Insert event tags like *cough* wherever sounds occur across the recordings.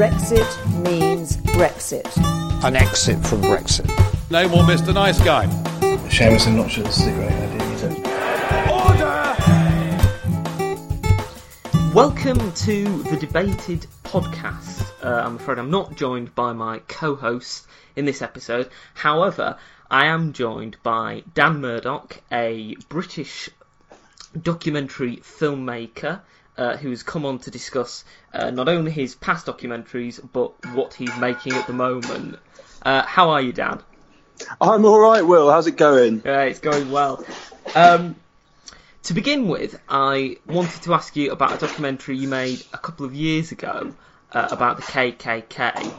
Brexit means Brexit. An exit from Brexit. No more Mr. Nice Guy. Seamus, I'm not sure this is a great idea either. Welcome to the Debated podcast. Uh, I'm afraid I'm not joined by my co host in this episode. However, I am joined by Dan Murdoch, a British documentary filmmaker uh, who's come on to discuss uh, not only his past documentaries but what he's making at the moment. Uh, how are you, Dan? I'm all right, Will. How's it going? Yeah, it's going well. Um, to begin with, I wanted to ask you about a documentary you made a couple of years ago uh, about the KKK.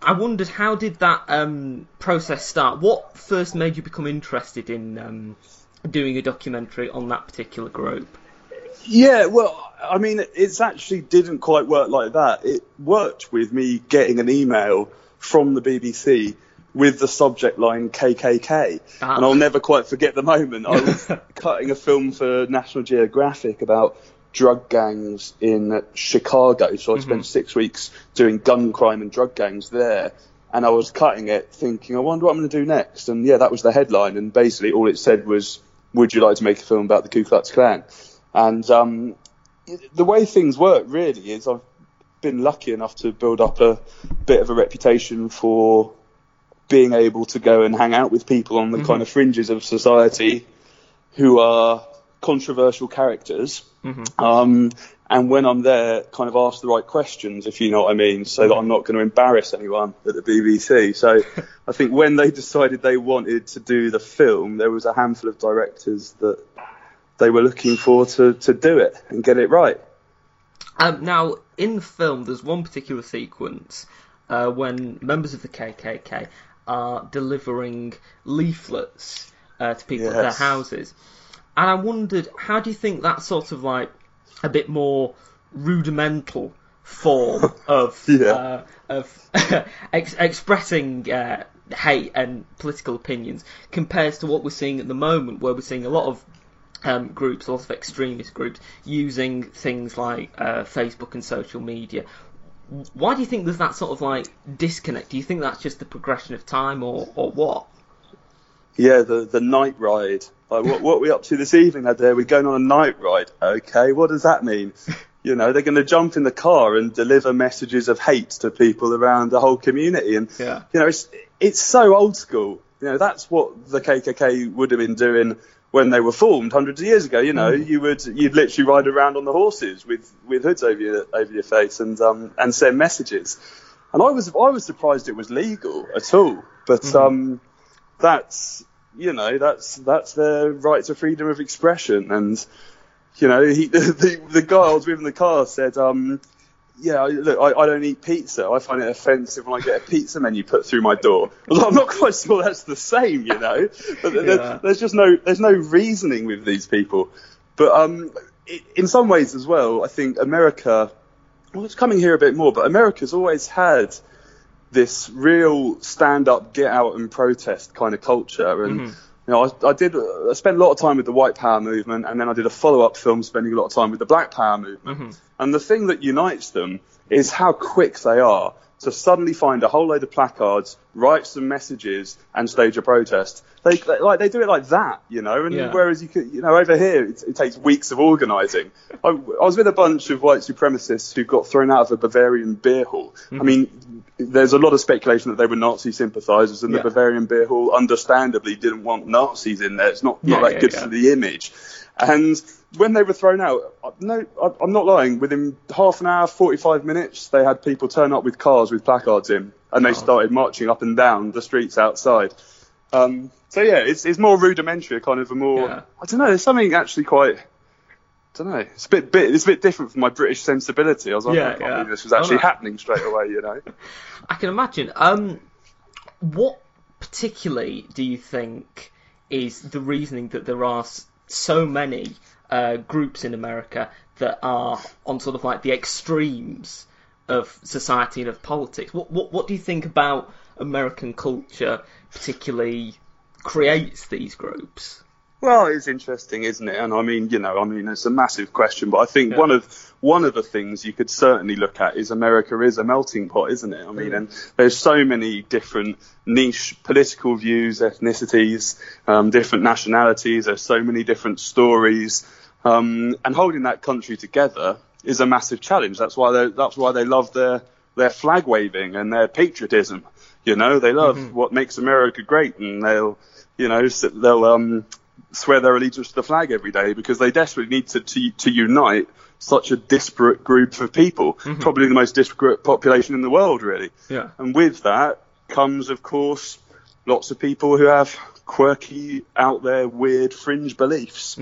I wondered how did that um, process start? What first made you become interested in um, doing a documentary on that particular group? Yeah, well, I mean, it actually didn't quite work like that. It worked with me getting an email from the BBC with the subject line KKK. Ah. And I'll never quite forget the moment. I was *laughs* cutting a film for National Geographic about drug gangs in Chicago. So I spent six weeks doing gun crime and drug gangs there. And I was cutting it thinking, I wonder what I'm going to do next. And yeah, that was the headline. And basically all it said was, would you like to make a film about the Ku Klux Klan? And um, the way things work really is I've been lucky enough to build up a bit of a reputation for being able to go and hang out with people on the mm-hmm. kind of fringes of society who are controversial characters. Mm-hmm. Um, and when I'm there, kind of ask the right questions, if you know what I mean, so that mm-hmm. I'm not going to embarrass anyone at the BBC. So *laughs* I think when they decided they wanted to do the film, there was a handful of directors that they were looking for to, to do it and get it right. Um, now, in the film, there's one particular sequence uh, when members of the KKK are delivering leaflets uh, to people at their houses. And I wondered, how do you think that sort of like a bit more rudimental form *laughs* of Yeah. uh, of *laughs* ex- expressing uh, hate and political opinions compares to what we're seeing at the moment, where we're seeing a lot of um, groups, a lot of extremist groups, using things like uh, Facebook and social media. Why do you think there's that sort of like disconnect? Do you think that's just the progression of time, or, or what? Yeah, the the night ride. Like, what what are we up to this evening, lad? There, we're going on a night ride. Okay, what does that mean? *laughs* You know, they're going to jump in the car and deliver messages of hate to people around the whole community, and Yeah. you know, it's it's so old school. You know, that's what the KKK would have been doing when they were formed hundreds of years ago. You know, you would you'd literally ride around on the horses with with hoods over your over your face and um and send messages. And I was I was surprised it was legal at all, but um that's you know that's that's their right to freedom of expression and you know he *laughs* the, the, the guy I was with in the car said um yeah look I, I don't eat pizza. I find it offensive when I get a pizza menu put through my door. I was like, I'm not quite sure that's the same you know. But there- there's just no there's no reasoning with these people. But um i- in some ways as well I think America well it's coming here a bit more but America's always had this real stand up, get out and protest kind of culture. And you know, I, I did uh, I spent a lot of time with the White Power movement, and then I did a follow up film spending a lot of time with the Black Power movement. Mm-hmm. And the thing that unites them is how quick they are to suddenly find a whole load of placards, write some messages, and stage a protest. They, they like they do it like that, you know. And Yeah. whereas you could, you know, over here it, it takes weeks of organising. I, I was with a bunch of white supremacists who got thrown out of a Bavarian beer hall. I mm-hmm. mean, there's a lot of speculation that they were Nazi sympathisers, and Yeah. the Bavarian beer hall, understandably, didn't want Nazis in there. It's not not Yeah, that good for the image. And when they were thrown out, I- no, I'm not lying. Within half an hour, 45 minutes, they had people turn up with cars with placards in, and they started marching up and down the streets outside. Um, so yeah, it's it's more rudimentary, kind of a more. Yeah. I don't know. There's something actually quite. I don't know. It's a bit, bit. It's a bit different from my British sensibility. I was like, Yeah, I can't yeah. this was actually Oh, happening straight away. You know. *laughs* I can imagine. Um, what particularly do you think is the reasoning that there are so many uh, groups in America that are on sort of like the extremes of society and of politics? What what what do you think about American culture particularly creates these groups? Well, it's interesting, isn't it? And I mean, you know, I mean, it's a massive question, but I think one of one of the things you could certainly look at is America is a melting pot, isn't it? I mean, and there's so many different niche political views, ethnicities, um, different nationalities. There's so many different stories, um, and holding that country together is a massive challenge. That's why they that's why they love their their flag waving and their patriotism. You know, they love what makes America great, and they'll you know they'll um swear their allegiance to the flag every day because they desperately need to, to, to unite such a disparate group of people, probably the most disparate population in the world, really. Yeah. And with that comes, of course, lots of people who have quirky, out there, weird fringe beliefs.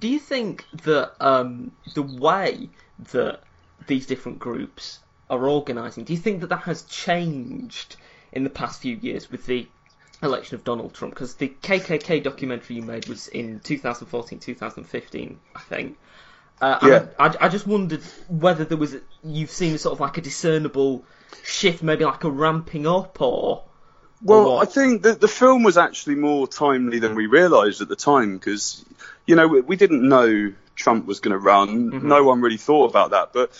Do you think that um, the way that these different groups are organising, do you think that that has changed in the past few years with the election of Donald Trump? Because the KKK documentary you made was in 2014, 2015, I think. Uh, Yeah. I, I just wondered whether there was, you've seen sort of like a discernible shift, maybe like a ramping up, or Well. I think that the film was actually more timely than we realised at the time because, you know, we, didn't know Trump was going to run. No one really thought about that. But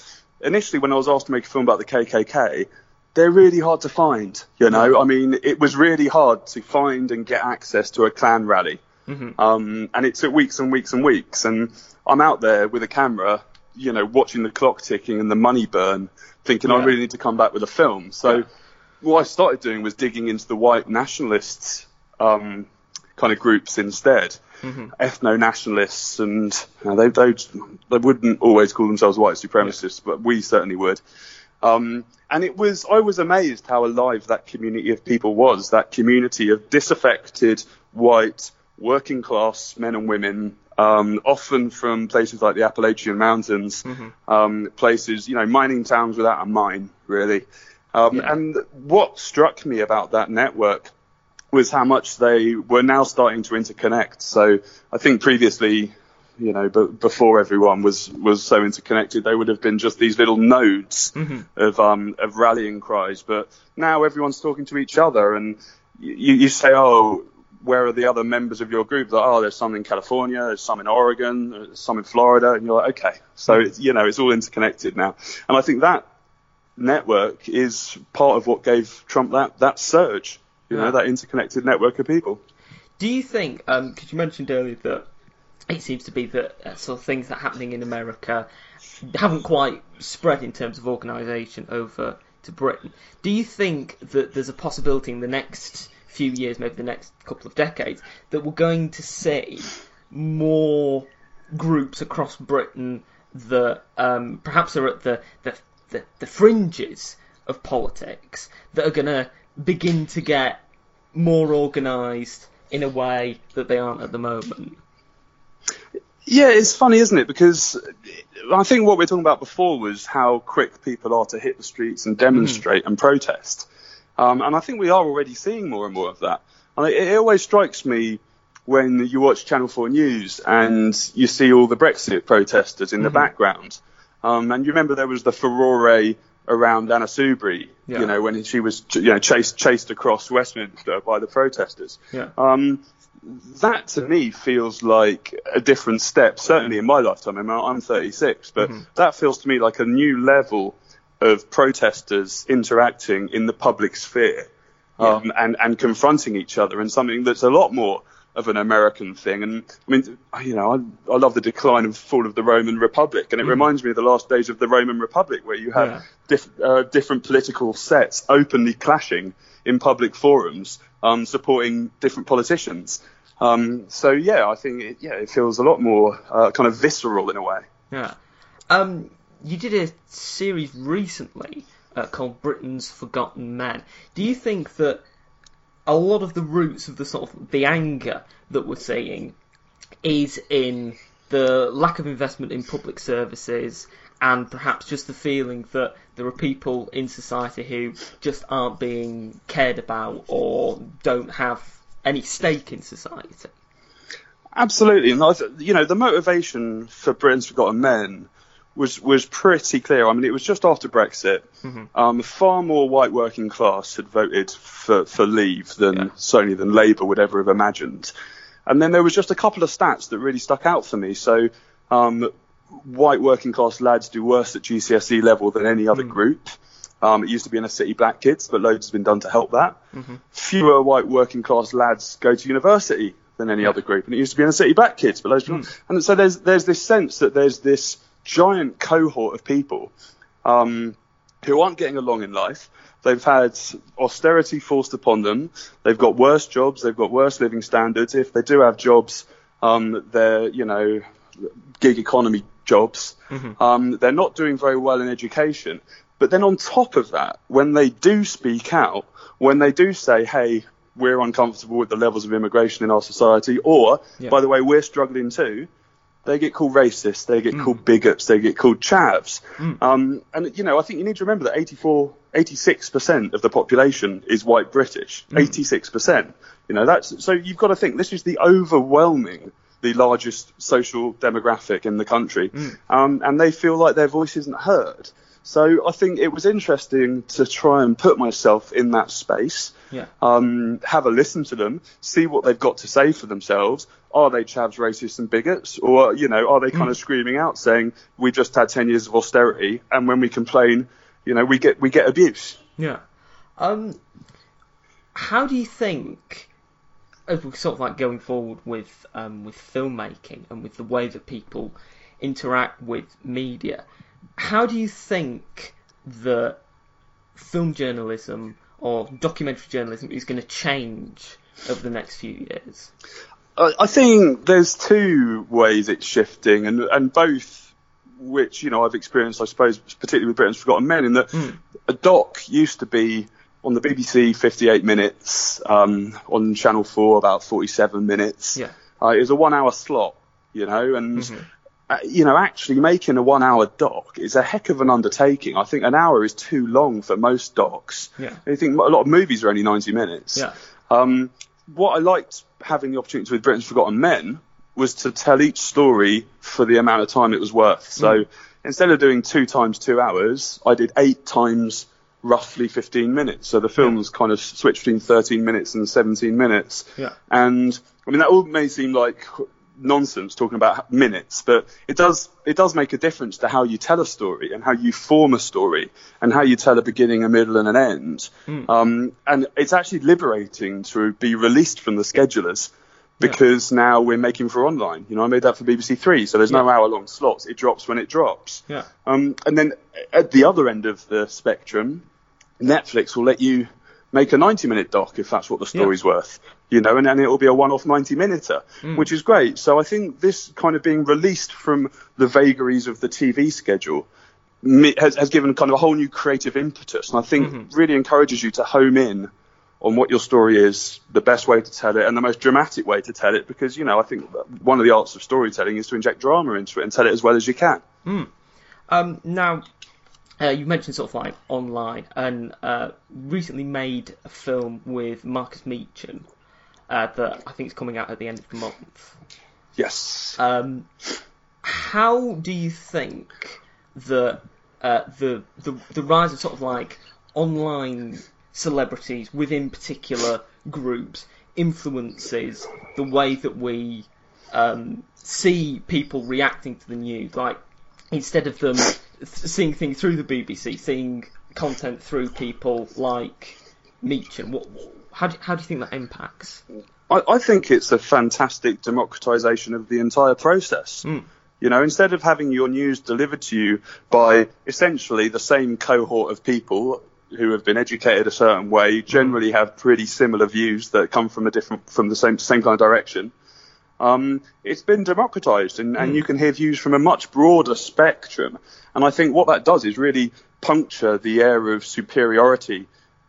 initially, when I was asked to make a film about the KKK, they're really hard to find. You know, I mean, it was really hard to find and get access to a Klan rally. Um, and it took weeks and weeks and weeks. And I'm out there with a camera, you know, watching the clock ticking and the money burn, thinking I really need to come back with a film. So Yeah. what I started doing was digging into the white nationalists um, kind of groups instead, ethno nationalists, and you know, they, they they wouldn't always call themselves white supremacists, but we certainly would. Um, and it was I was amazed how alive that community of people was. That community of disaffected white working class men and women. Um, often from places like the Appalachian Mountains, um, places, you know, mining towns without a mine, really. Um, Yeah. And what struck me about that network was how much they were now starting to interconnect. So I think previously, you know, but before everyone was was so interconnected, they would have been just these little nodes of um of rallying cries. But now everyone's talking to each other, and you, you say, oh. Where are the other members of your group? Like, oh, there's some in California, there's some in Oregon, there's some in Florida, and you're like, okay, so it's, you know, it's all interconnected now. And I think that network is part of what gave Trump that, that surge, you know, that interconnected network of people. Do you think, because you mentioned earlier that it seems to be that uh, sort of things that are happening in America haven't quite spread in terms of organisation over to Britain. Do you think that there's a possibility in the next few years, maybe the next couple of decades, that we're going to see more groups across Britain that um, perhaps are at the, the, the, the fringes of politics that are going to begin to get more organised in a way that they aren't at the moment. Yeah, it's funny, isn't it? Because I think what we were talking about before was how quick people are to hit the streets and demonstrate and protest. Um, and I think we are already seeing more and more of that. And it, it always strikes me when you watch Channel 4 News and you see all the Brexit protesters in the background. Um, and you remember there was the furore around Anna Soubry, Yeah. you know, when she was, you know, chased, chased across Westminster by the protesters. Yeah. Um, that to me feels like a different step, certainly in my lifetime. I mean, I'm 36, but that feels to me like a new level of protesters interacting in the public sphere um, and, and confronting each other and something that's a lot more of an American thing. And I mean, you know, I, I love the decline and fall of the Roman Republic, and it reminds me of the last days of the Roman Republic, where you have Yeah. diff- uh, different political sets openly clashing in public forums, um, supporting different politicians. Um, so yeah, I think it, yeah, it feels a lot more uh, kind of visceral in a way. Yeah. Um, you did a series recently uh, called Britain's Forgotten Men. Do you think that a lot of the roots of the sort of the anger that we're seeing is in the lack of investment in public services and perhaps just the feeling that there are people in society who just aren't being cared about or don't have any stake in society? Absolutely, and you know the motivation for Britain's Forgotten Men was was pretty clear. I mean, it was just after Brexit. Um, far more white working class had voted for for Leave than Yeah. certainly than Labour would ever have imagined. And then there was just a couple of stats that really stuck out for me. So, um, white working class lads do worse at GCSE level than any other group. Um, it used to be in inner city black kids, but loads has been done to help that. Fewer white working class lads go to university than any other group, and it used to be in inner city black kids, but loads. And so there's there's this sense that there's this giant cohort of people um, who aren't getting along in life. They've had austerity forced upon them. They've got worse jobs. They've got worse living standards. If they do have jobs, um, they're you know gig economy jobs. Um, they're not doing very well in education. But then on top of that, when they do speak out, when they do say, "Hey, we're uncomfortable with the levels of immigration in our society," or "By the way, we're struggling too," they get called racists. they get called bigots, they get called chavs. Um, and, you know, I think you need to remember that 84, 86% of the population is white British. 86%. You know, that's, so you've got to think this is the overwhelming, the largest social demographic in the country. Um, and they feel like their voice isn't heard. So I think it was interesting to try and put myself in that space Yeah. um, have a listen to them, see what they've got to say for themselves. Are they chavs, racists, and bigots, or you know, are they kind of screaming out saying we just had ten years of austerity, and when we complain, you know, we get we get abuse. Yeah. Um, how do you think, as we're sort of like going forward with um, with filmmaking and with the way that people interact with media, how do you think that film journalism or documentary journalism is going to change over the next few years? I I think there's two ways it's shifting, and and both which you know I've experienced, I suppose, particularly with Britain's Forgotten Men, in that a doc used to be on the BBC 58 minutes, um, on Channel 4 about 47 minutes. Yeah. Uh, it was a one-hour slot, you know, and uh, you know actually making a one-hour doc is a heck of an undertaking. I think an hour is too long for most docs. Yeah. I think a lot of movies are only 90 minutes. Yeah. Um, what I liked having the opportunity with Britain's Forgotten Men was to tell each story for the amount of time it was worth. So Mm. instead of doing two times two hours, I did eight times roughly 15 minutes. So the films kind of switched between 13 minutes and 17 minutes. Yeah. And I mean, that all may seem like nonsense talking about minutes, but it does, it does make a difference to how you tell a story and how you form a story and how you tell a beginning, a middle and an end. Um, and it's actually liberating to be released from the schedulers because now we're making for online. You know, I made that for BBC Three, so there's no hour long slots. It drops when it drops. Yeah. Um, and then at the other end of the spectrum, Netflix will let you make a 90 minute doc if that's what the story's worth, you know, and then it'll be a one off 90 minuter, which is great. So I think this kind of being released from the vagaries of the TV schedule has, has given kind of a whole new creative impetus. And I think really encourages you to home in on what your story is, the best way to tell it, and the most dramatic way to tell it. Because you know, I think one of the arts of storytelling is to inject drama into it and tell it as well as you can. Um, now, uh, you mentioned sort of like online, and uh, recently made a film with Markus Meechan uh, that I think is coming out at the end of the month. Yes. Um, how do you think that uh, the, the the rise of sort of like online celebrities within particular groups influences the way that we um, see people reacting to the news? Like instead of them seeing things through the BBC, seeing content through people like Meechan. What, how do, how do you think that impacts? I, I think it's a fantastic democratization of the entire process. Hmm. You know, instead of having your news delivered to you by essentially the same cohort of people who have been educated a certain way, hmm. generally have pretty similar views that come from a different, from the same, same kind of direction. Um, it's been democratized and, and hmm. you can hear views from a much broader spectrum. And I think what that does is really puncture the air of superiority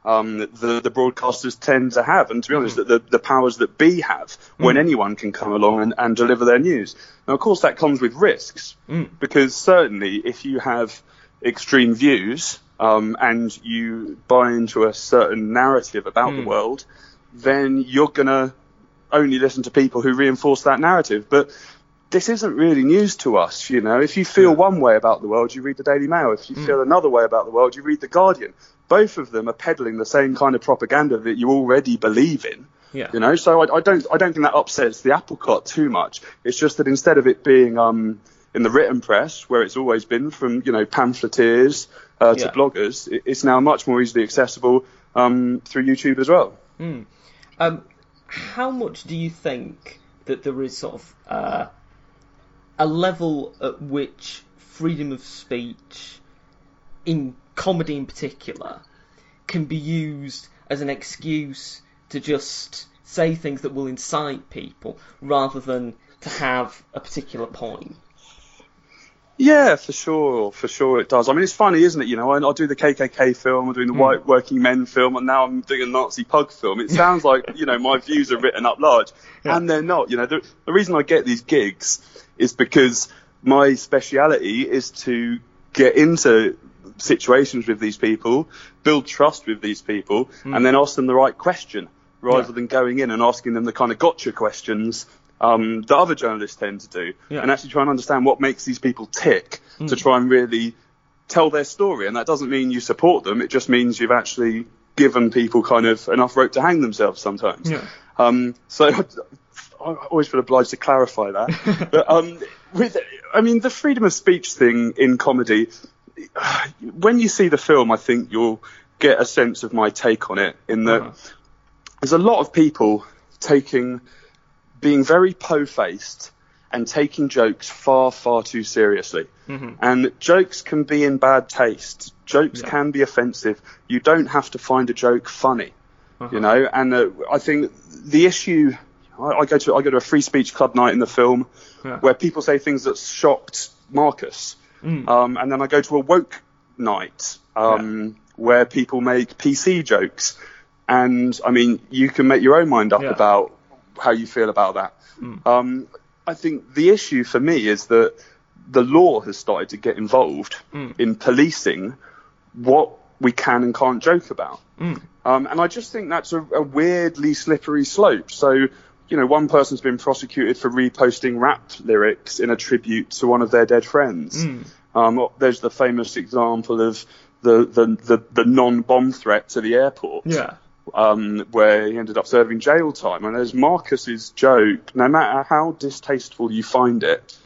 um, the, the broadcasters tend to have, and to be honest, hmm. the, the powers that be have hmm. when anyone can come along and, and deliver their news. Now, of course, that comes with risks, hmm. because certainly if you have extreme views um, and you buy into a certain narrative about the world, then you're going to only listen to people who reinforce that narrative. But this isn't really news to us, you know. If you feel one way about the world, you read the Daily Mail. If you feel another way about the world, you read the Guardian. Both of them are peddling the same kind of propaganda that you already believe in. Yeah. You know, so I, I don't I don't think that upsets the apple cart too much. It's just that instead of it being um, in the written press, where it's always been from you know pamphleteers uh, to Yeah. bloggers, it, it's now much more easily accessible um, through YouTube as well. Um, how much do you think that there is sort of uh, a level at which freedom of speech, in comedy in particular, can be used as an excuse to just say things that will incite people rather than to have a particular point? Yeah, for sure, for sure it does. I mean, it's funny, isn't it? You know, I, I do the KKK film, I'm doing the hmm. white working men film, and now I'm doing a Nazi pug film. It sounds like, *laughs* you know, my views are written up large, and they're not. You know, the, the reason I get these gigs is because my speciality is to get into situations with these people, build trust with these people, and then ask them the right question rather Yeah. than going in and asking them the kind of gotcha questions um, that other journalists tend to do, Yeah. and actually try and understand what makes these people tick to try and really tell their story. And that doesn't mean you support them; it just means you've actually given people kind of enough rope to hang themselves sometimes. Yeah. Um, so *laughs* I always feel obliged to clarify that. *laughs* but um, with, I mean, the freedom of speech thing in comedy. When you see the film, I think you'll get a sense of my take on it. In that, Uh-huh. there's a lot of people taking, being very po-faced and taking jokes far, far too seriously. And jokes can be in bad taste. Jokes Yeah. can be offensive. You don't have to find a joke funny you know. And uh, I think the issue, I, I go to I go to a free speech club night in the film Yeah. where people say things that shocked Markus, um, and then I go to a woke night um, where people make PC jokes, and I mean you can make your own mind up Yeah. about how you feel about that. Um, I think the issue for me is that the law has started to get involved in policing what we can and can't joke about. Um, and I just think that's a, a weirdly slippery slope. So, you know, one person's been prosecuted for reposting rap lyrics in a tribute to one of their dead friends. Um, there's the famous example of the, the, the, the non-bomb threat to the airport Yeah. um, where he ended up serving jail time. And there's Markus's joke, no matter how distasteful you find it,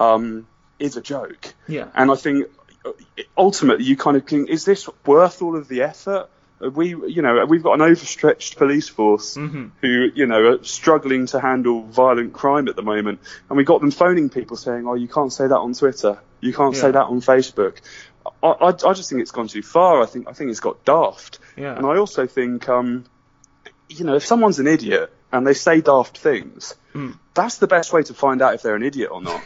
um, is a joke. Yeah. And I think uh, ultimately you kind of think, is this worth all of the effort? We, you know, we've got an overstretched police force who, you know, are struggling to handle violent crime at the moment, and we got them phoning people saying, "Oh, you can't say that on Twitter, you can't Yeah. say that on Facebook." I, I, I just think it's gone too far. I think I think it's got daft. Yeah. And I also think, um, you know, if someone's an idiot and they say daft things, Hmm. that's the best way to find out if they're an idiot or not.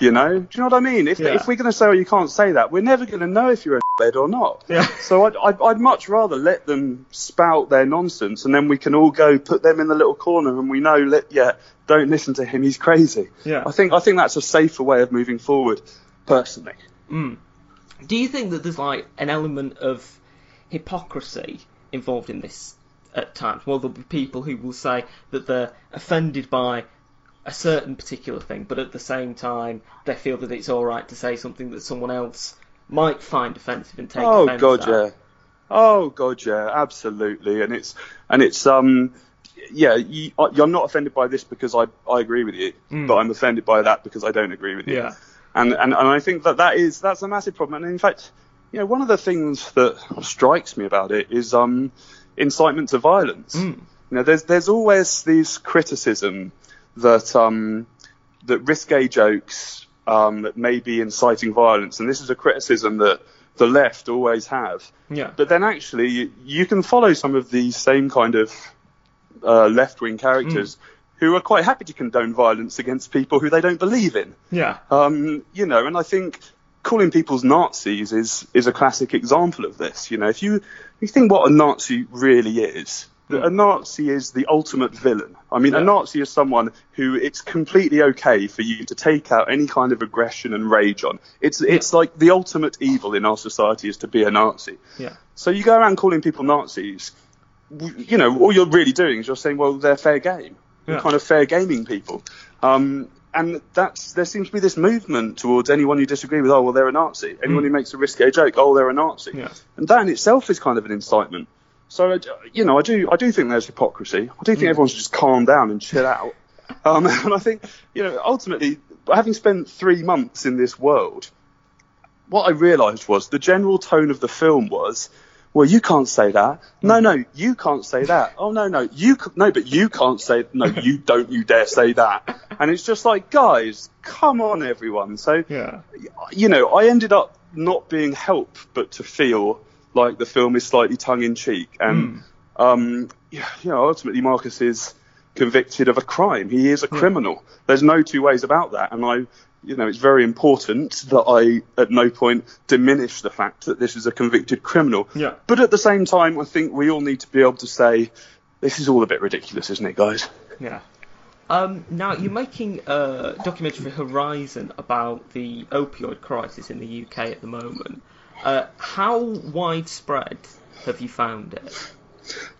you know, do you know what I mean? If Yeah. if we're going to say, "Oh, you can't say that," we're never going to know if you're a bed or not. Yeah. So I'd, I'd I'd much rather let them spout their nonsense, and then we can all go put them in the little corner, and we know, let, yeah, don't listen to him, he's crazy. Yeah. I think I think that's a safer way of moving forward, personally. Mm. Do you think that there's like an element of hypocrisy involved in this at times? Well, there'll be people who will say that they're offended by a certain particular thing, but at the same time they feel that it's all right to say something that someone else might find offensive and take Oh offence Oh god, at. yeah. Oh god, yeah, absolutely. And it's and it's um, yeah, you, uh, you're not offended by this because I I agree with you, but I'm offended by that because I don't agree with you. Yeah. And and and I think that that is that's a massive problem. And in fact, you know, one of the things that strikes me about it is um, incitement to violence. You know, there's there's always these criticism that um, that risque jokes um, that may be inciting violence, and this is a criticism that the left always have. Yeah. But then actually, you, you can follow some of these same kind of uh, left-wing characters who are quite happy to condone violence against people who they don't believe in. Yeah. Um, you know, and I think calling people's Nazis is is a classic example of this. You know, if you if you think what a Nazi really is, a Nazi is the ultimate villain. I mean, Yeah. a Nazi is someone who it's completely okay for you to take out any kind of aggression and rage on. It's it's like the ultimate evil in our society is to be a Nazi. Yeah. So you go around calling people Nazis, you know, all you're really doing is you're saying, well, they're fair game. You're kind of fair gaming people. Um, and that's, there seems to be this movement towards anyone you disagree with, oh, well, they're a Nazi. Anyone who makes a risque joke, oh, they're a Nazi. Mm. Yeah. And that in itself is kind of an incitement So uh, you know, I do I do think there's hypocrisy. I do think mm. everyone should just calm down and chill out. Um, *laughs* and I think you know, ultimately, having spent three months in this world, what I realised was the general tone of the film was, well, you can't say that. No, mm. no, you can't say that. Oh no, no, you no, but you can't say no. *laughs* You don't. You dare say that. And it's just like, guys, come on, everyone. So Yeah. you know, I ended up not being helped but to feel like the film is slightly tongue in cheek. And, um, you know, ultimately Markus is convicted of a crime. He is a criminal. There's no two ways about that. And I, you know, it's very important that I at no point diminish the fact that this is a convicted criminal. Yeah. But at the same time, I think we all need to be able to say, this is all a bit ridiculous, isn't it, guys? Yeah. Um, now you're making a documentary for Horizon about the opioid crisis in the UK at the moment. Uh, how widespread have you found it?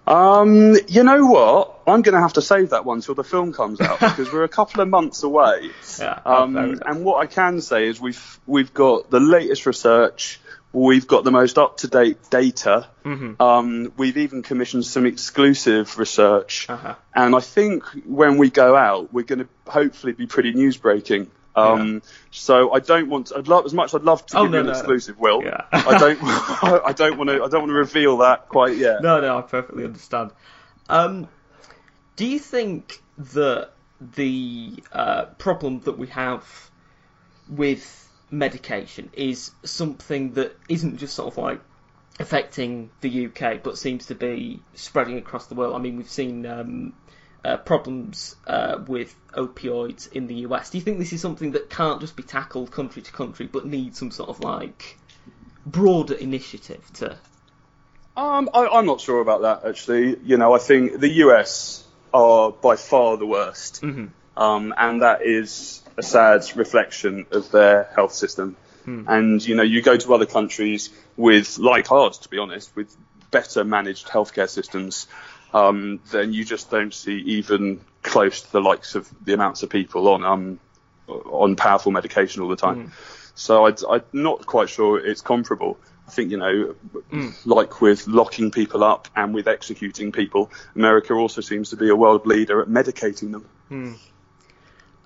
Um, you know what? I'm going to have to save that one till the film comes out *laughs* because we're a couple of months away. Yeah, Um, and what I can say is we've we've got the latest research. We've got the most up to date data. Mm-hmm. Um, we've even commissioned some exclusive research. Uh-huh. And I think when we go out, we're going to hopefully be pretty news breaking. Um, So I don't want. To, I'd love as much. I'd love to Oh, give no, you an no. exclusive. Will Yeah. I don't. *laughs* I don't want to. I don't want to reveal that quite yet. No, no, I perfectly understand. Um, do you think that the uh, problem that we have with medication is something that isn't just sort of like affecting the UK, but seems to be spreading across the world? I mean, we've seen um, uh, problems uh, with opioids in the US. Do you think this is something that can't just be tackled country to country, but needs some sort of like broader initiative to? Um, I, I'm not sure about that actually. You know, I think the US are by far the worst, um, and that is a sad reflection of their health system. And you know, you go to other countries with, like ours, to be honest, with better managed healthcare systems, um, then you just don't see even close to the likes of the amounts of people on um, on powerful medication all the time. So I'd, I'm not quite sure it's comparable. I think, you know, like with locking people up and with executing people, America also seems to be a world leader at medicating them.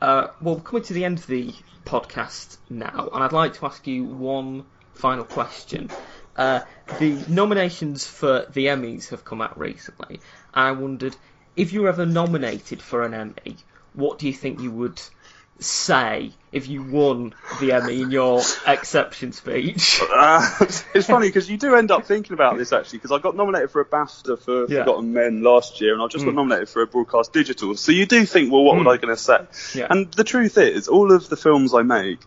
Uh, well, we're coming to the end of the podcast now, and I'd like to ask you one final question. Uh, the nominations for the Emmys have come out recently, I wondered if you were ever nominated for an Emmy, what do you think you would say if you won the Emmy in your acceptance speech? *laughs* Uh, it's funny because you do end up thinking about this actually because I got nominated for a BAFTA for Yeah. Forgotten Men last year and I just got nominated for a Broadcast Digital. So you do think, well, what was I going to say? Yeah. And the truth is, all of the films I make,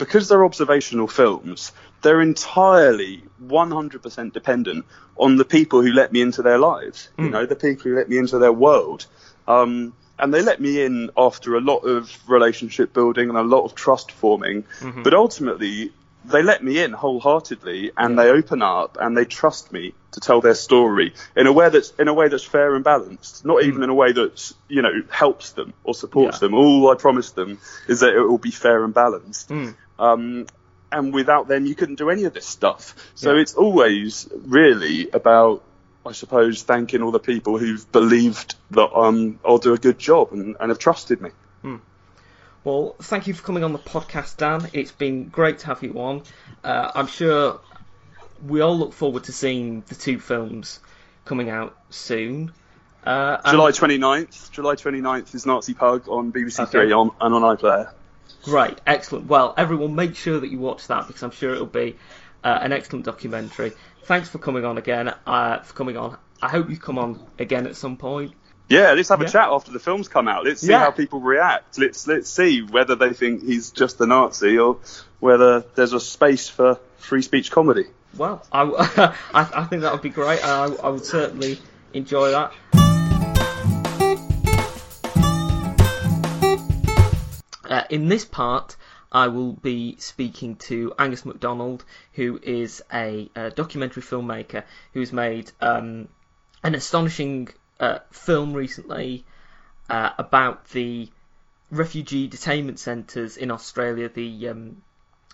because they're observational films, they're entirely 100% dependent on the people who let me into their lives. You hmm. know, the people who let me into their world. Um, and they let me in after a lot of relationship building and a lot of trust forming. Mm-hmm. But ultimately, they let me in wholeheartedly and they open up and they trust me to tell their story in a way that's in a way that's fair and balanced not hmm. even in a way that's you know helps them or supports Yeah. them all i promise them is that it will be fair and balanced hmm. Um, and without them you couldn't do any of this stuff so Yeah. it's always really about i suppose thanking all the people who've believed that um, i'll do a good job and, and have trusted me Well, thank you for coming on the podcast, Dan. It's been great to have you on. Uh, I'm sure we all look forward to seeing the two films coming out soon. Uh, july 29th july 29th is nazi pug on bbc Okay. three on, and on iplayer Great, excellent. Well, everyone, make sure that you watch that because I'm sure it'll be uh, an excellent documentary. Thanks for coming on again. Uh, for coming on, I hope you come on again at some point. Yeah, let's have Yeah. a chat after the films come out. Let's see Yeah. how people react. Let's let's see whether they think he's just a Nazi or whether there's a space for free speech comedy. Well, I, *laughs* I, I think that would be great. I, I would certainly enjoy that. Uh, in this part, I will be speaking to Angus MacDonald, who is a, uh documentary filmmaker who's made um, an astonishing uh, film recently uh, about the refugee detainment centres in Australia, the um,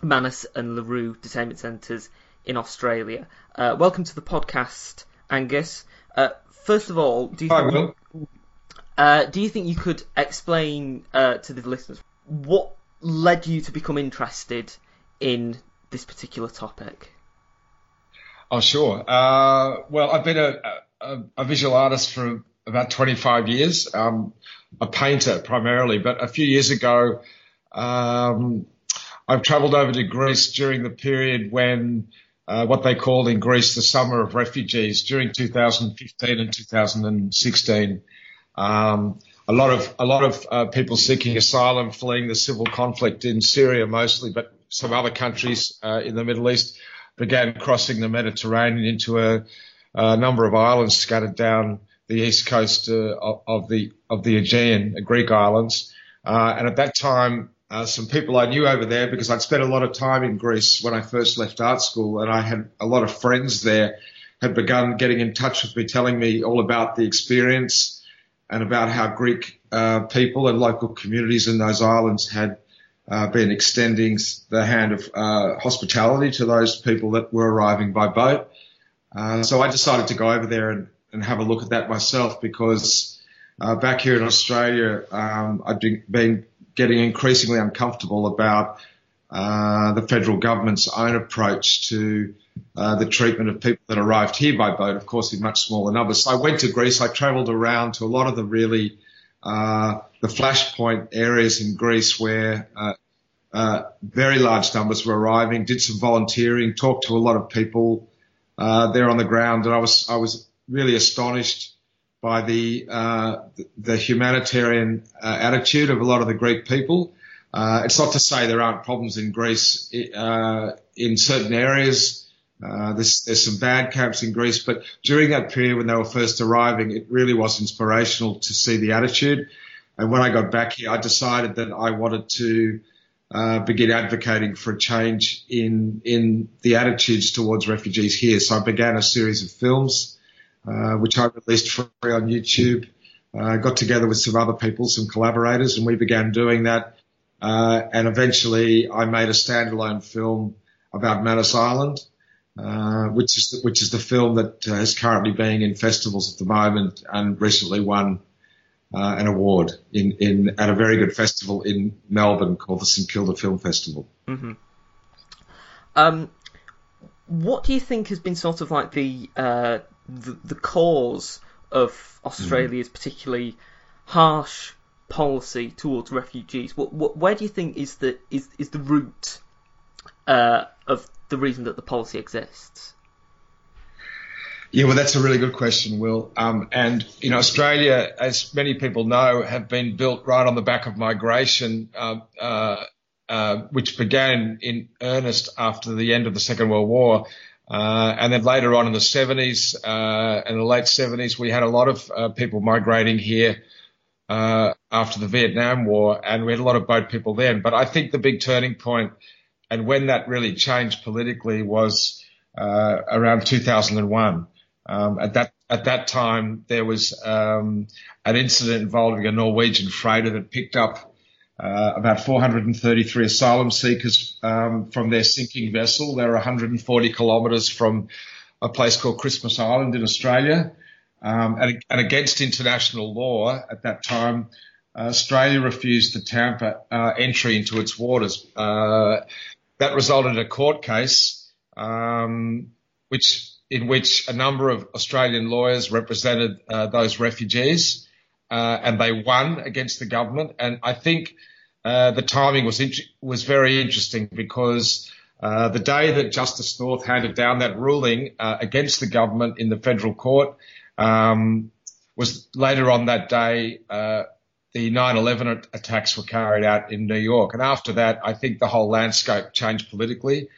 Manus and Nauru detainment centres in Australia. Uh, welcome to the podcast, Angus. Uh, first of all, do you Hi, think Will. Uh, do you think you could explain uh, to the listeners what led you to become interested in this particular topic? Oh, sure. Uh, well, I've been a, a, a visual artist for about 25 years, um, a painter primarily, but a few years ago, um, I've travelled over to Greece during the period when uh, what they called in Greece the summer of refugees during 2015 and 2016. Um, a lot of a lot of uh, people seeking asylum, fleeing the civil conflict in Syria mostly, but some other countries uh, in the Middle East began crossing the Mediterranean into a, a number of islands scattered down the east coast uh, of, the of the Aegean, the Greek islands. Uh, and at that time, uh, some people I knew over there because I'd spent a lot of time in Greece when I first left art school, and I had a lot of friends there had begun getting in touch with me, telling me all about the experience and about how Greek uh, people and local communities in those islands had uh, been extending the hand of uh, hospitality to those people that were arriving by boat. Uh, so I decided to go over there and, and have a look at that myself because uh, back here in Australia, um, I've been getting increasingly uncomfortable about uh, the federal government's own approach to uh, the treatment of people that arrived here by boat, of course, in much smaller numbers. So I went to Greece. I travelled around to a lot of the really uh, the flashpoint areas in Greece where uh, uh, very large numbers were arriving. Did some volunteering, talked to a lot of people there on the ground, and I was I was really astonished by the the humanitarian attitude of a lot of the Greek people. Uh, it's not to say there aren't problems in Greece uh, in certain areas. Uh, there's, there's some bad camps in Greece, but during that period when they were first arriving, it really was inspirational to see the attitude. And when I got back here, I decided that I wanted to uh, begin advocating for a change in in the attitudes towards refugees here. So I began a series of films, uh, which I released free on YouTube. I got together with some other people, some collaborators, and we began doing that uh, and eventually I made a standalone film about Manus Island, uh, which is the, which is the film that uh, is currently being in festivals at the moment and recently won uh, an award in, in at a very good festival in Melbourne called the St Kilda Film Festival. Mm-hmm. Um, what do you think has been sort of like the uh, the, the, cause of Australia's mm. particularly harsh policy towards refugees? What, what, where do you think is the is is the root uh, of the reason that the policy exists? Yeah, well, that's a really good question, Will. Um, and you know, Australia, as many people know, have been built right on the back of migration, uh, uh, uh, which began in earnest after the end of the Second World War. Uh, and then later on in the 70s, uh, in the late 70s, we had a lot of uh, people migrating here uh, after the Vietnam War, and we had a lot of boat people then. But I think the big turning point, and when that really changed politically, was uh, around 2001. Um, at that at that time, there was um, an incident involving a Norwegian freighter that picked up uh, about 433 asylum seekers um, from their sinking vessel. They were 140 kilometres from a place called Christmas Island in Australia. Um, and, and, against international law at that time, uh, Australia refused the Tampa uh, entry into its waters. Uh, that resulted in a court case, um, which in which a number of Australian lawyers represented uh, those refugees, uh, and they won against the government. And I think uh, the timing was was very interesting because. the day that Justice North handed down that ruling against the government in the federal court, um, was later on that day, uh, the 9/11 attacks were carried out in New York, and after that, I think the whole landscape changed politically,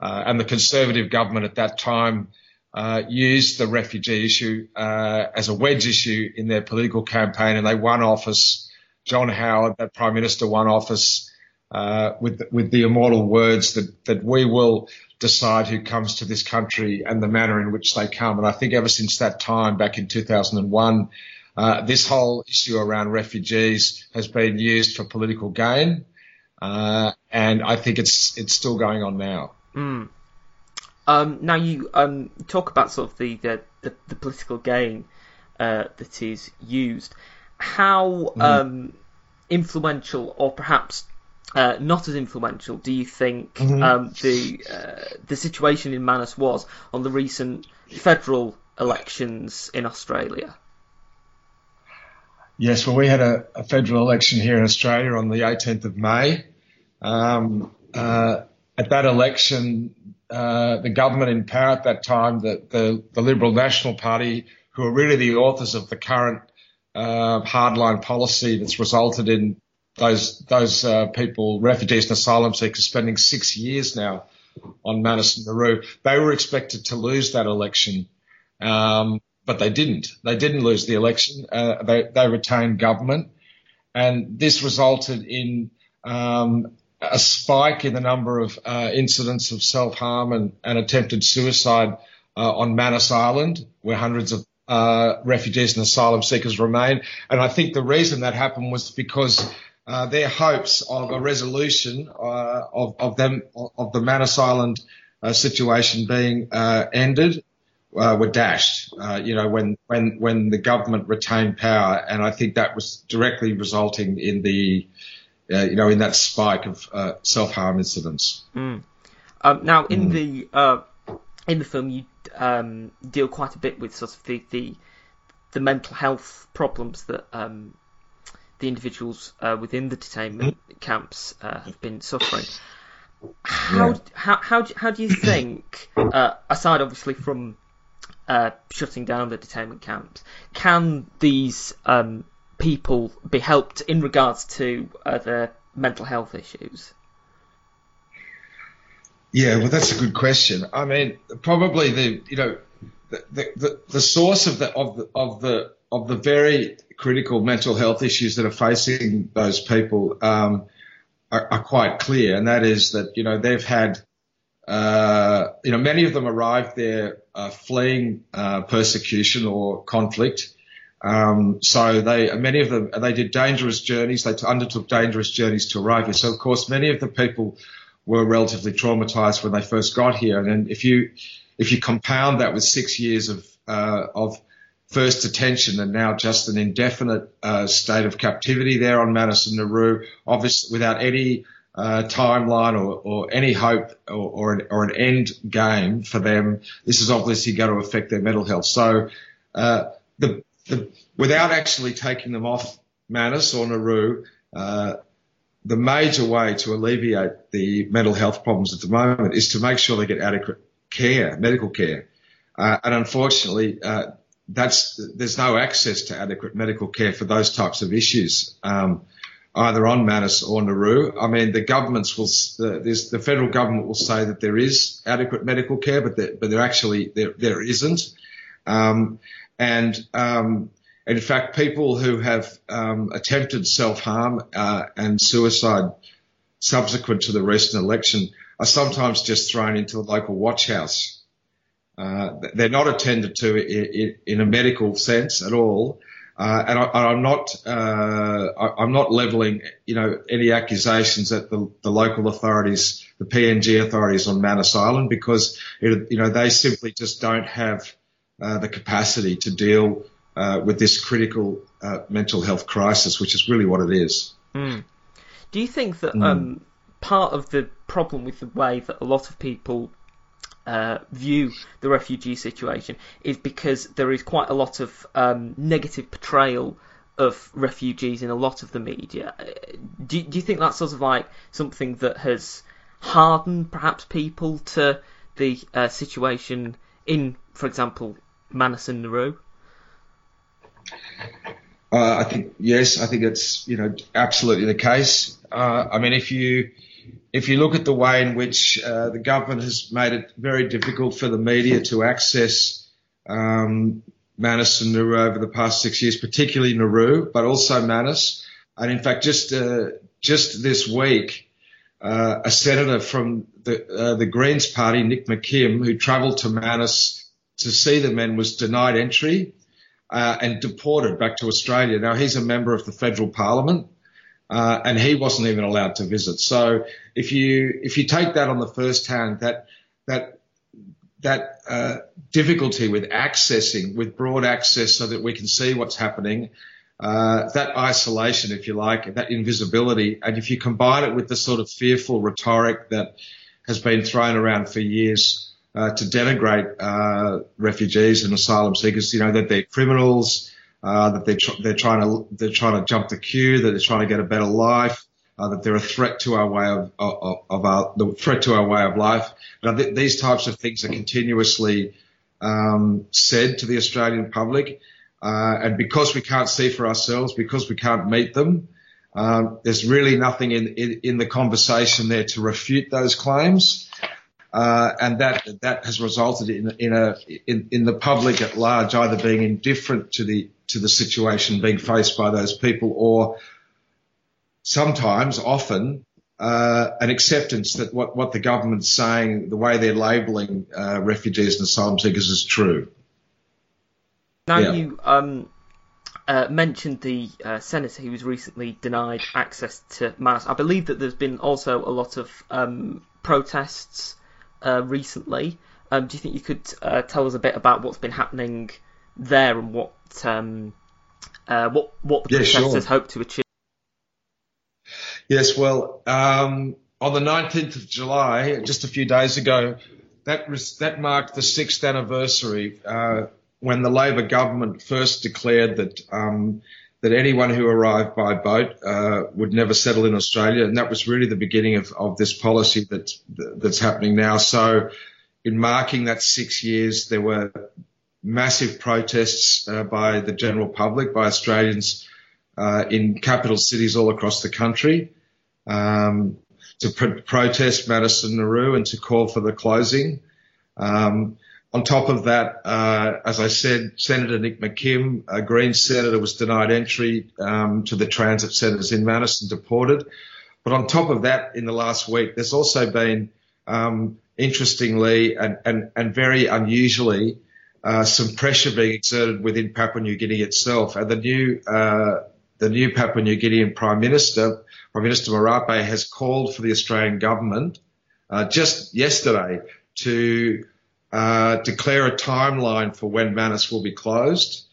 uh, and the Conservative government at that time uh, used the refugee issue uh, as a wedge issue in their political campaign, and they won office. John Howard, that Prime Minister, won office uh, with with the immortal words that that we will decide who comes to this country and the manner in which they come. And I think ever since that time, back in 2001, uh, this whole issue around refugees has been used for political gain, uh, and I think it's it's still going on now. Mm. Um, now you um, talk about sort of the, the, the, the political gain uh, that is used. How Mm. um, influential, or perhaps uh, not as influential, do you think Mm-hmm. um, the uh, the situation in Manus was on the recent federal elections in Australia? Yes, well, we had a, a federal election here in Australia on the 18th of May. Um, uh, at that election, uh, the government in power at that time, the, the, the Liberal National Party, who are really the authors of the current uh, hardline policy that's resulted in those those uh, people, refugees and asylum seekers, spending six years now on Manus and Nauru. They were expected to lose that election. Um, but they didn't. They didn't lose the election. Uh, they, they retained government, and this resulted in um, a spike in the number of uh, incidents of self-harm and, and attempted suicide uh, on Manus Island, where hundreds of uh, refugees and asylum seekers remain. And I think the reason that happened was because uh, their hopes of a resolution uh, of, of them of the Manus Island uh, situation being uh, ended uh, were dashed. Uh, you know, when when when the government retained power, and I think that was directly resulting in the uh, you know in that spike of uh, self harm incidents. Um, now, in the uh, in the film, you um, deal quite a bit with sort of the the, the mental health problems that um, the individuals uh, within the detainment camps uh, have been suffering. How Yeah. how how do, how do you think, uh, aside obviously from uh, shutting down the detainment camps, can these um, people be helped in regards to uh, their mental health issues? Yeah, well, that's a good question. I mean, probably the you know the the, the, the source of the of the of the of the very critical mental health issues that are facing those people um, are, are quite clear, and that is that you know they've had uh, you know many of them arrived there uh, fleeing uh, persecution or conflict. Um, so they, many of them, they did dangerous journeys. They undertook dangerous journeys to arrive here. So of course, many of the people were relatively traumatized when they first got here. And then if you, if you compound that with six years of, uh, of first detention and now just an indefinite, uh, state of captivity there on Manus and Nauru, obviously without any, uh, timeline or, or any hope or, or, an, or an end game for them, this is obviously going to affect their mental health. So, uh, the, the, without actually taking them off Manus or Nauru, uh, the major way to alleviate the mental health problems at the moment is to make sure they get adequate care, medical care. Uh, and unfortunately, uh, that's, there's no access to adequate medical care for those types of issues, um, either on Manus or Nauru. I mean, the governments will, the, the federal government will say that there is adequate medical care, but there, but there actually, there, there isn't. Um, and, um, in fact, people who have um, attempted self-harm uh, and suicide subsequent to the recent election are sometimes just thrown into a local watch house. Uh, they're not attended to in, in, a medical sense at all. Uh, and I, am not, uh, I, am not levelling, you know, any accusations at the, the, local authorities, the PNG authorities on Manus Island, because it, you know they simply just don't have uh, the capacity to deal uh, with this critical uh, mental health crisis, which is really what it is. Mm. Do you think that um, part of the problem with the way that a lot of people uh, view the refugee situation is because there is quite a lot of um, negative portrayal of refugees in a lot of the media? Do, do you think that's sort of like something that has hardened perhaps people to the uh, situation in, for example, Manus and Nauru? Uh, I think yes, I think it's you know absolutely the case. Uh, I mean, if you if you look at the way in which uh, the government has made it very difficult for the media to access um, Manus and Nauru over the past six years, particularly Nauru, but also Manus, and in fact, just uh, just this week, uh, a senator from the uh, the Greens Party, Nick McKim, who travelled to Manus to see the men, was denied entry uh, and deported back to Australia. Now he's a member of the federal parliament, uh, and he wasn't even allowed to visit. So if you if you take that on the first hand, that that that uh, difficulty with accessing, with broad access, so that we can see what's happening. Uh, that isolation, if you like, that invisibility, and if you combine it with the sort of fearful rhetoric that has been thrown around for years uh, to denigrate uh, refugees and asylum seekers, you know that they're criminals, uh, that they're tr- they're trying to they're trying to jump the queue, that they're trying to get a better life, uh, that they're a threat to our way of, of, of our the threat to our way of life. Now, th- these types of things are continuously um, said to the Australian public, uh, and because we can't see for ourselves, because we can't meet them, um, there's really nothing in, in, in the conversation there to refute those claims. Uh, and that that has resulted in in a in, in the public at large either being indifferent to the to the situation being faced by those people, or sometimes, often, uh, an acceptance that what, what the government's saying, the way they're labelling uh, refugees and asylum seekers is true. Now yeah. you um, uh, mentioned the uh, senator who was recently denied access to Manus. I believe that there's been also a lot of um, protests uh, recently. Um, do you think you could uh, tell us a bit about what's been happening there and what um, uh, what what the yeah, protesters sure. hope to achieve? Yes, well, um, on the 19th of July, just a few days ago, that was, that marked the sixth anniversary uh, when the Labor government first declared that um, that anyone who arrived by boat uh, would never settle in Australia, and that was really the beginning of, of this policy that's that's happening now. So, in marking that six years, there were massive protests uh, by the general public, by Australians uh, in capital cities all across the country, um, to pr- protest Manus Nauru and to call for the closing. Um, on top of that, uh, as I said, Senator Nick McKim, a Green senator, was denied entry um, to the transit centres in Manus and deported. But on top of that, in the last week, there's also been, um, interestingly and, and, and very unusually, uh, some pressure being exerted within Papua New Guinea itself. And the new, uh, the new Papua New Guinean Prime Minister, Prime Minister Marape, has called for the Australian government uh, just yesterday to uh, declare a timeline for when Manus will be closed.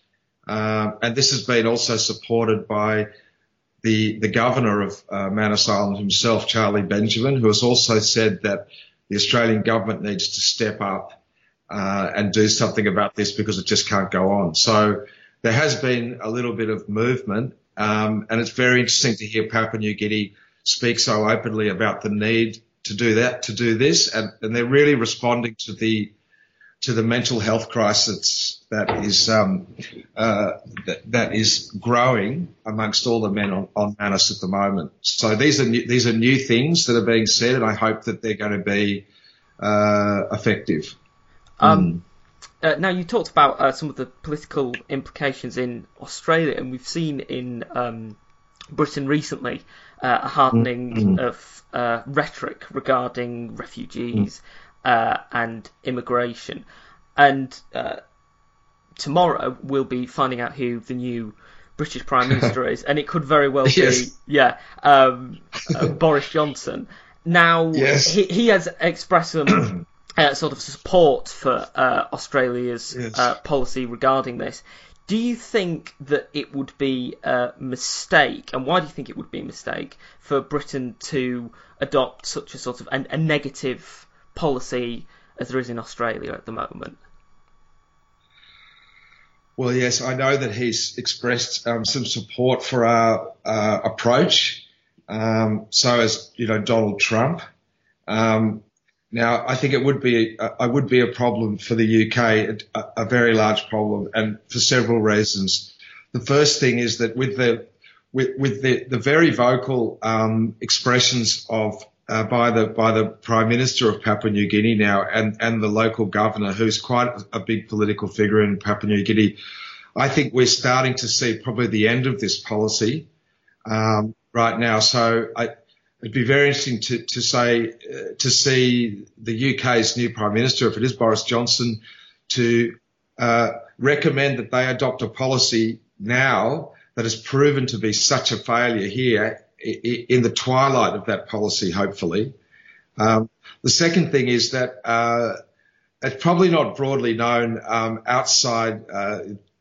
Uh, and this has been also supported by the the governor of uh, Manus Island himself, Charlie Benjamin, who has also said that the Australian government needs to step up uh, and do something about this because it just can't go on. So there has been a little bit of movement, um, and it's very interesting to hear Papua New Guinea speak so openly about the need to do that, to do this, and, and they're really responding to the to the mental health crisis that is um, uh, that, that is growing amongst all the men on, on Manus at the moment. So these are new, these are new things that are being said, and I hope that they're going to be uh, effective. Um, mm. uh, now you talked about uh, some of the political implications in Australia, and we've seen in um, Britain recently uh, a hardening mm. of uh, rhetoric regarding refugees mm. And immigration. And uh, tomorrow we'll be finding out who the new British Prime *laughs* Minister is, and it could very well yes. be, yeah, um, Boris Johnson. Now, yes. he, he has expressed some *clears throat* uh, sort of support for uh, Australia's yes. uh, policy regarding this. Do you think that it would be a mistake, and why do you think it would be a mistake for Britain to adopt such a sort of a negative policy as there is in Australia at the moment? Well, yes, I know that he's expressed um, some support for our uh, approach. Um, so as you know Donald Trump. Um, now, I think it would be a, would be a problem for the UK, a, a, very large problem, and for several reasons. The first thing is that with the with, with the, the very vocal um, expressions of uh, by the by the Prime Minister of Papua New Guinea now and and the local governor, who's quite a big political figure in Papua New Guinea, I think we're starting to see probably the end of this policy um, right now. So I, it'd be very interesting to, to say uh, to see the UK's new prime minister, if it is Boris Johnson, to uh, recommend that they adopt a policy now that has proven to be such a failure here in the twilight of that policy, hopefully. Um, the second thing is that uh, it's probably not broadly known um, outside, uh,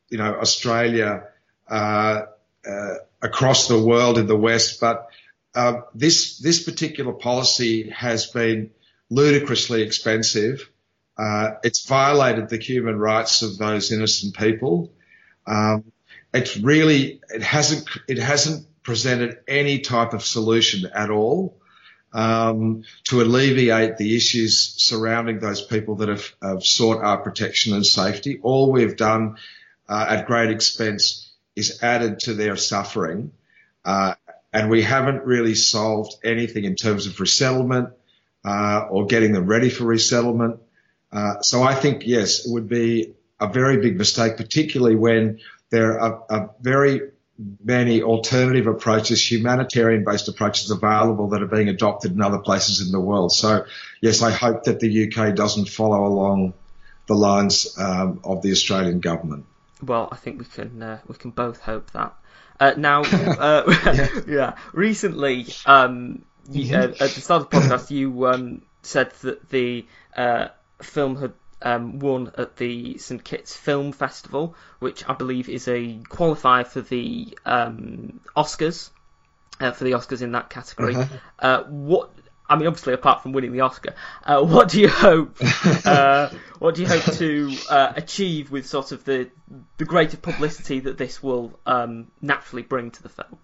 you know, Australia, uh, uh, across the world in the West, but uh, this this particular policy has been ludicrously expensive. Uh, it's violated the human rights of those innocent people. Um, it's really it hasn't it hasn't presented any type of solution at all um, to alleviate the issues surrounding those people that have, have sought our protection and safety. All we've done uh, at great expense is added to their suffering, uh, and we haven't really solved anything in terms of resettlement uh, or getting them ready for resettlement. Uh, so I think yes, it would be a very big mistake, particularly when there are, are very many alternative approaches, humanitarian based approaches available that are being adopted in other places in the world. So yes, I hope that the UK doesn't follow along the lines um, of the Australian government. Well, I think we can uh, we can both hope that. Uh, now, *laughs* uh, *laughs* yeah. yeah. recently, um, you, uh, at the start of the podcast, you um, said that the uh, film had um, won at the St Kitts Film Festival, which I believe is a qualifier for the um, Oscars, uh, for the Oscars in that category. Uh-huh. Uh, what I mean, obviously, apart from winning the Oscar, uh, *laughs* what do you hope? Uh, what do you hope to uh, achieve with sort of the the greater publicity that this will um, naturally bring to the film?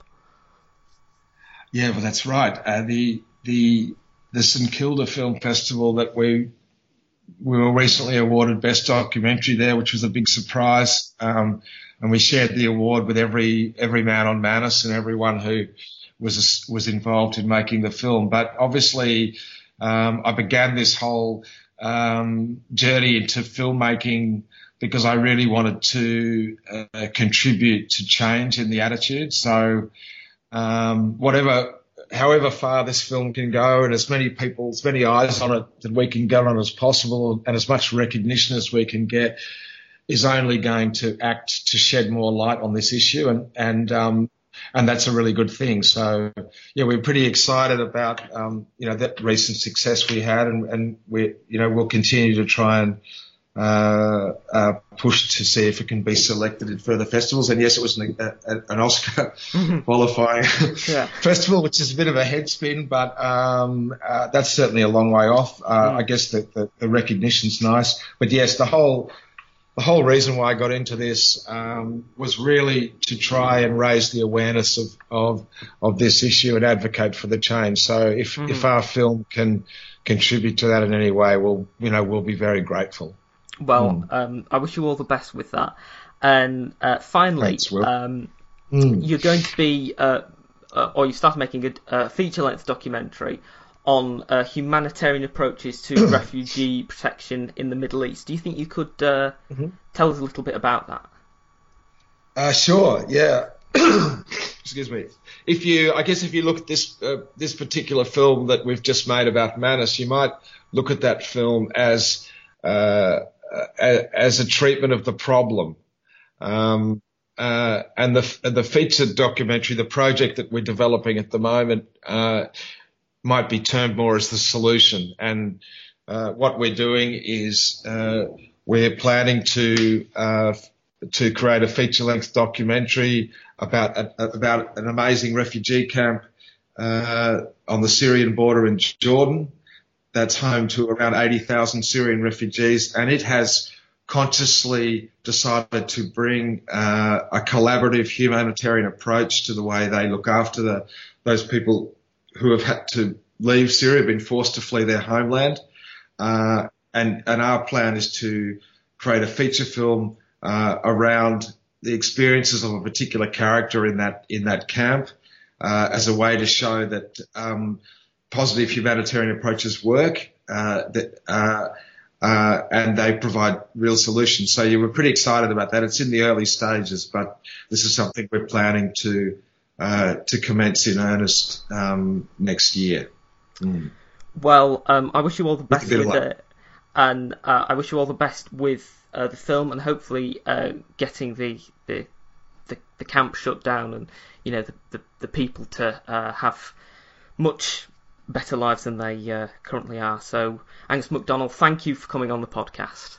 Yeah, well, that's right. Uh, the the the St Kilda Film Festival that we we were recently awarded Best Documentary there, which was a big surprise. Um, and we shared the award with every every man on Manus and everyone who was was involved in making the film. But obviously, um, I began this whole um, journey into filmmaking because I really wanted to uh, contribute to change in the attitude. So, um, whatever however far this film can go and as many people, as many eyes on it that we can get on as possible and as much recognition as we can get is only going to act to shed more light on this issue. And, and, um, and that's a really good thing. So yeah, we're pretty excited about, um, you know, that recent success we had and, and we, you know, we'll continue to try and, uh, uh, pushed to see if it can be selected in further festivals. And yes, it was an, a, an Oscar qualifying *laughs* yeah. festival, which is a bit of a head spin, but um, uh, that's certainly a long way off. Uh, mm. I guess the, the, the, recognition's nice, but yes, the whole the whole reason why I got into this um, was really to try and raise the awareness of, of of this issue and advocate for the change. So if mm. if our film can contribute to that in any way, we'll you know we'll be very grateful. Well, mm. um, I wish you all the best with that. And uh, finally, Thanks, um, mm. you're going to be, uh, uh, or you started making a uh, feature-length documentary on uh, humanitarian approaches to *coughs* refugee protection in the Middle East. Do you think you could uh, mm-hmm. tell us a little bit about that? sure. Yeah. *coughs* Excuse me. If you, I guess, if you look at this this particular film that we've just made about Manus, you might look at that film as uh, as a treatment of the problem. Um, uh, and the the featured documentary, the project that we're developing at the moment, uh, might be termed more as the solution. And uh, what we're doing is uh, we're planning to uh, to create a feature length documentary about about an amazing refugee camp uh, on the Syrian border in Jordan that's home to around 80,000 Syrian refugees, and it has consciously decided to bring uh, a collaborative humanitarian approach to the way they look after the, those people who have had to leave Syria, been forced to flee their homeland. Uh, and, and our plan is to create a feature film uh, around the experiences of a particular character in that in that camp uh, as a way to show that um, positive humanitarian approaches work, uh, that, uh, uh, and they provide real solutions. So you were pretty excited about that. It's in the early stages, but this is something we're planning to uh, to commence in earnest um, next year. Mm. Well, um, I wish you all the best with it, and uh, I wish you all the best with uh, the film, and hopefully getting the, the the the camp shut down, and you know the the, the people to have much better lives than they uh, currently are. So, Angus McDonald, thank you for coming on the podcast.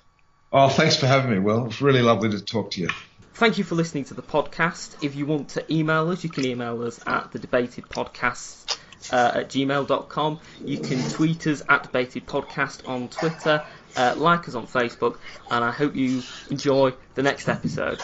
Oh, thanks for having me, Will. It's really lovely to talk to you. Thank you for listening to the podcast. If you want to email us, you can email us at the debated podcast uh, at gmail.com. You can tweet us at debated podcast on Twitter, uh, like us on Facebook, and I hope you enjoy the next episode.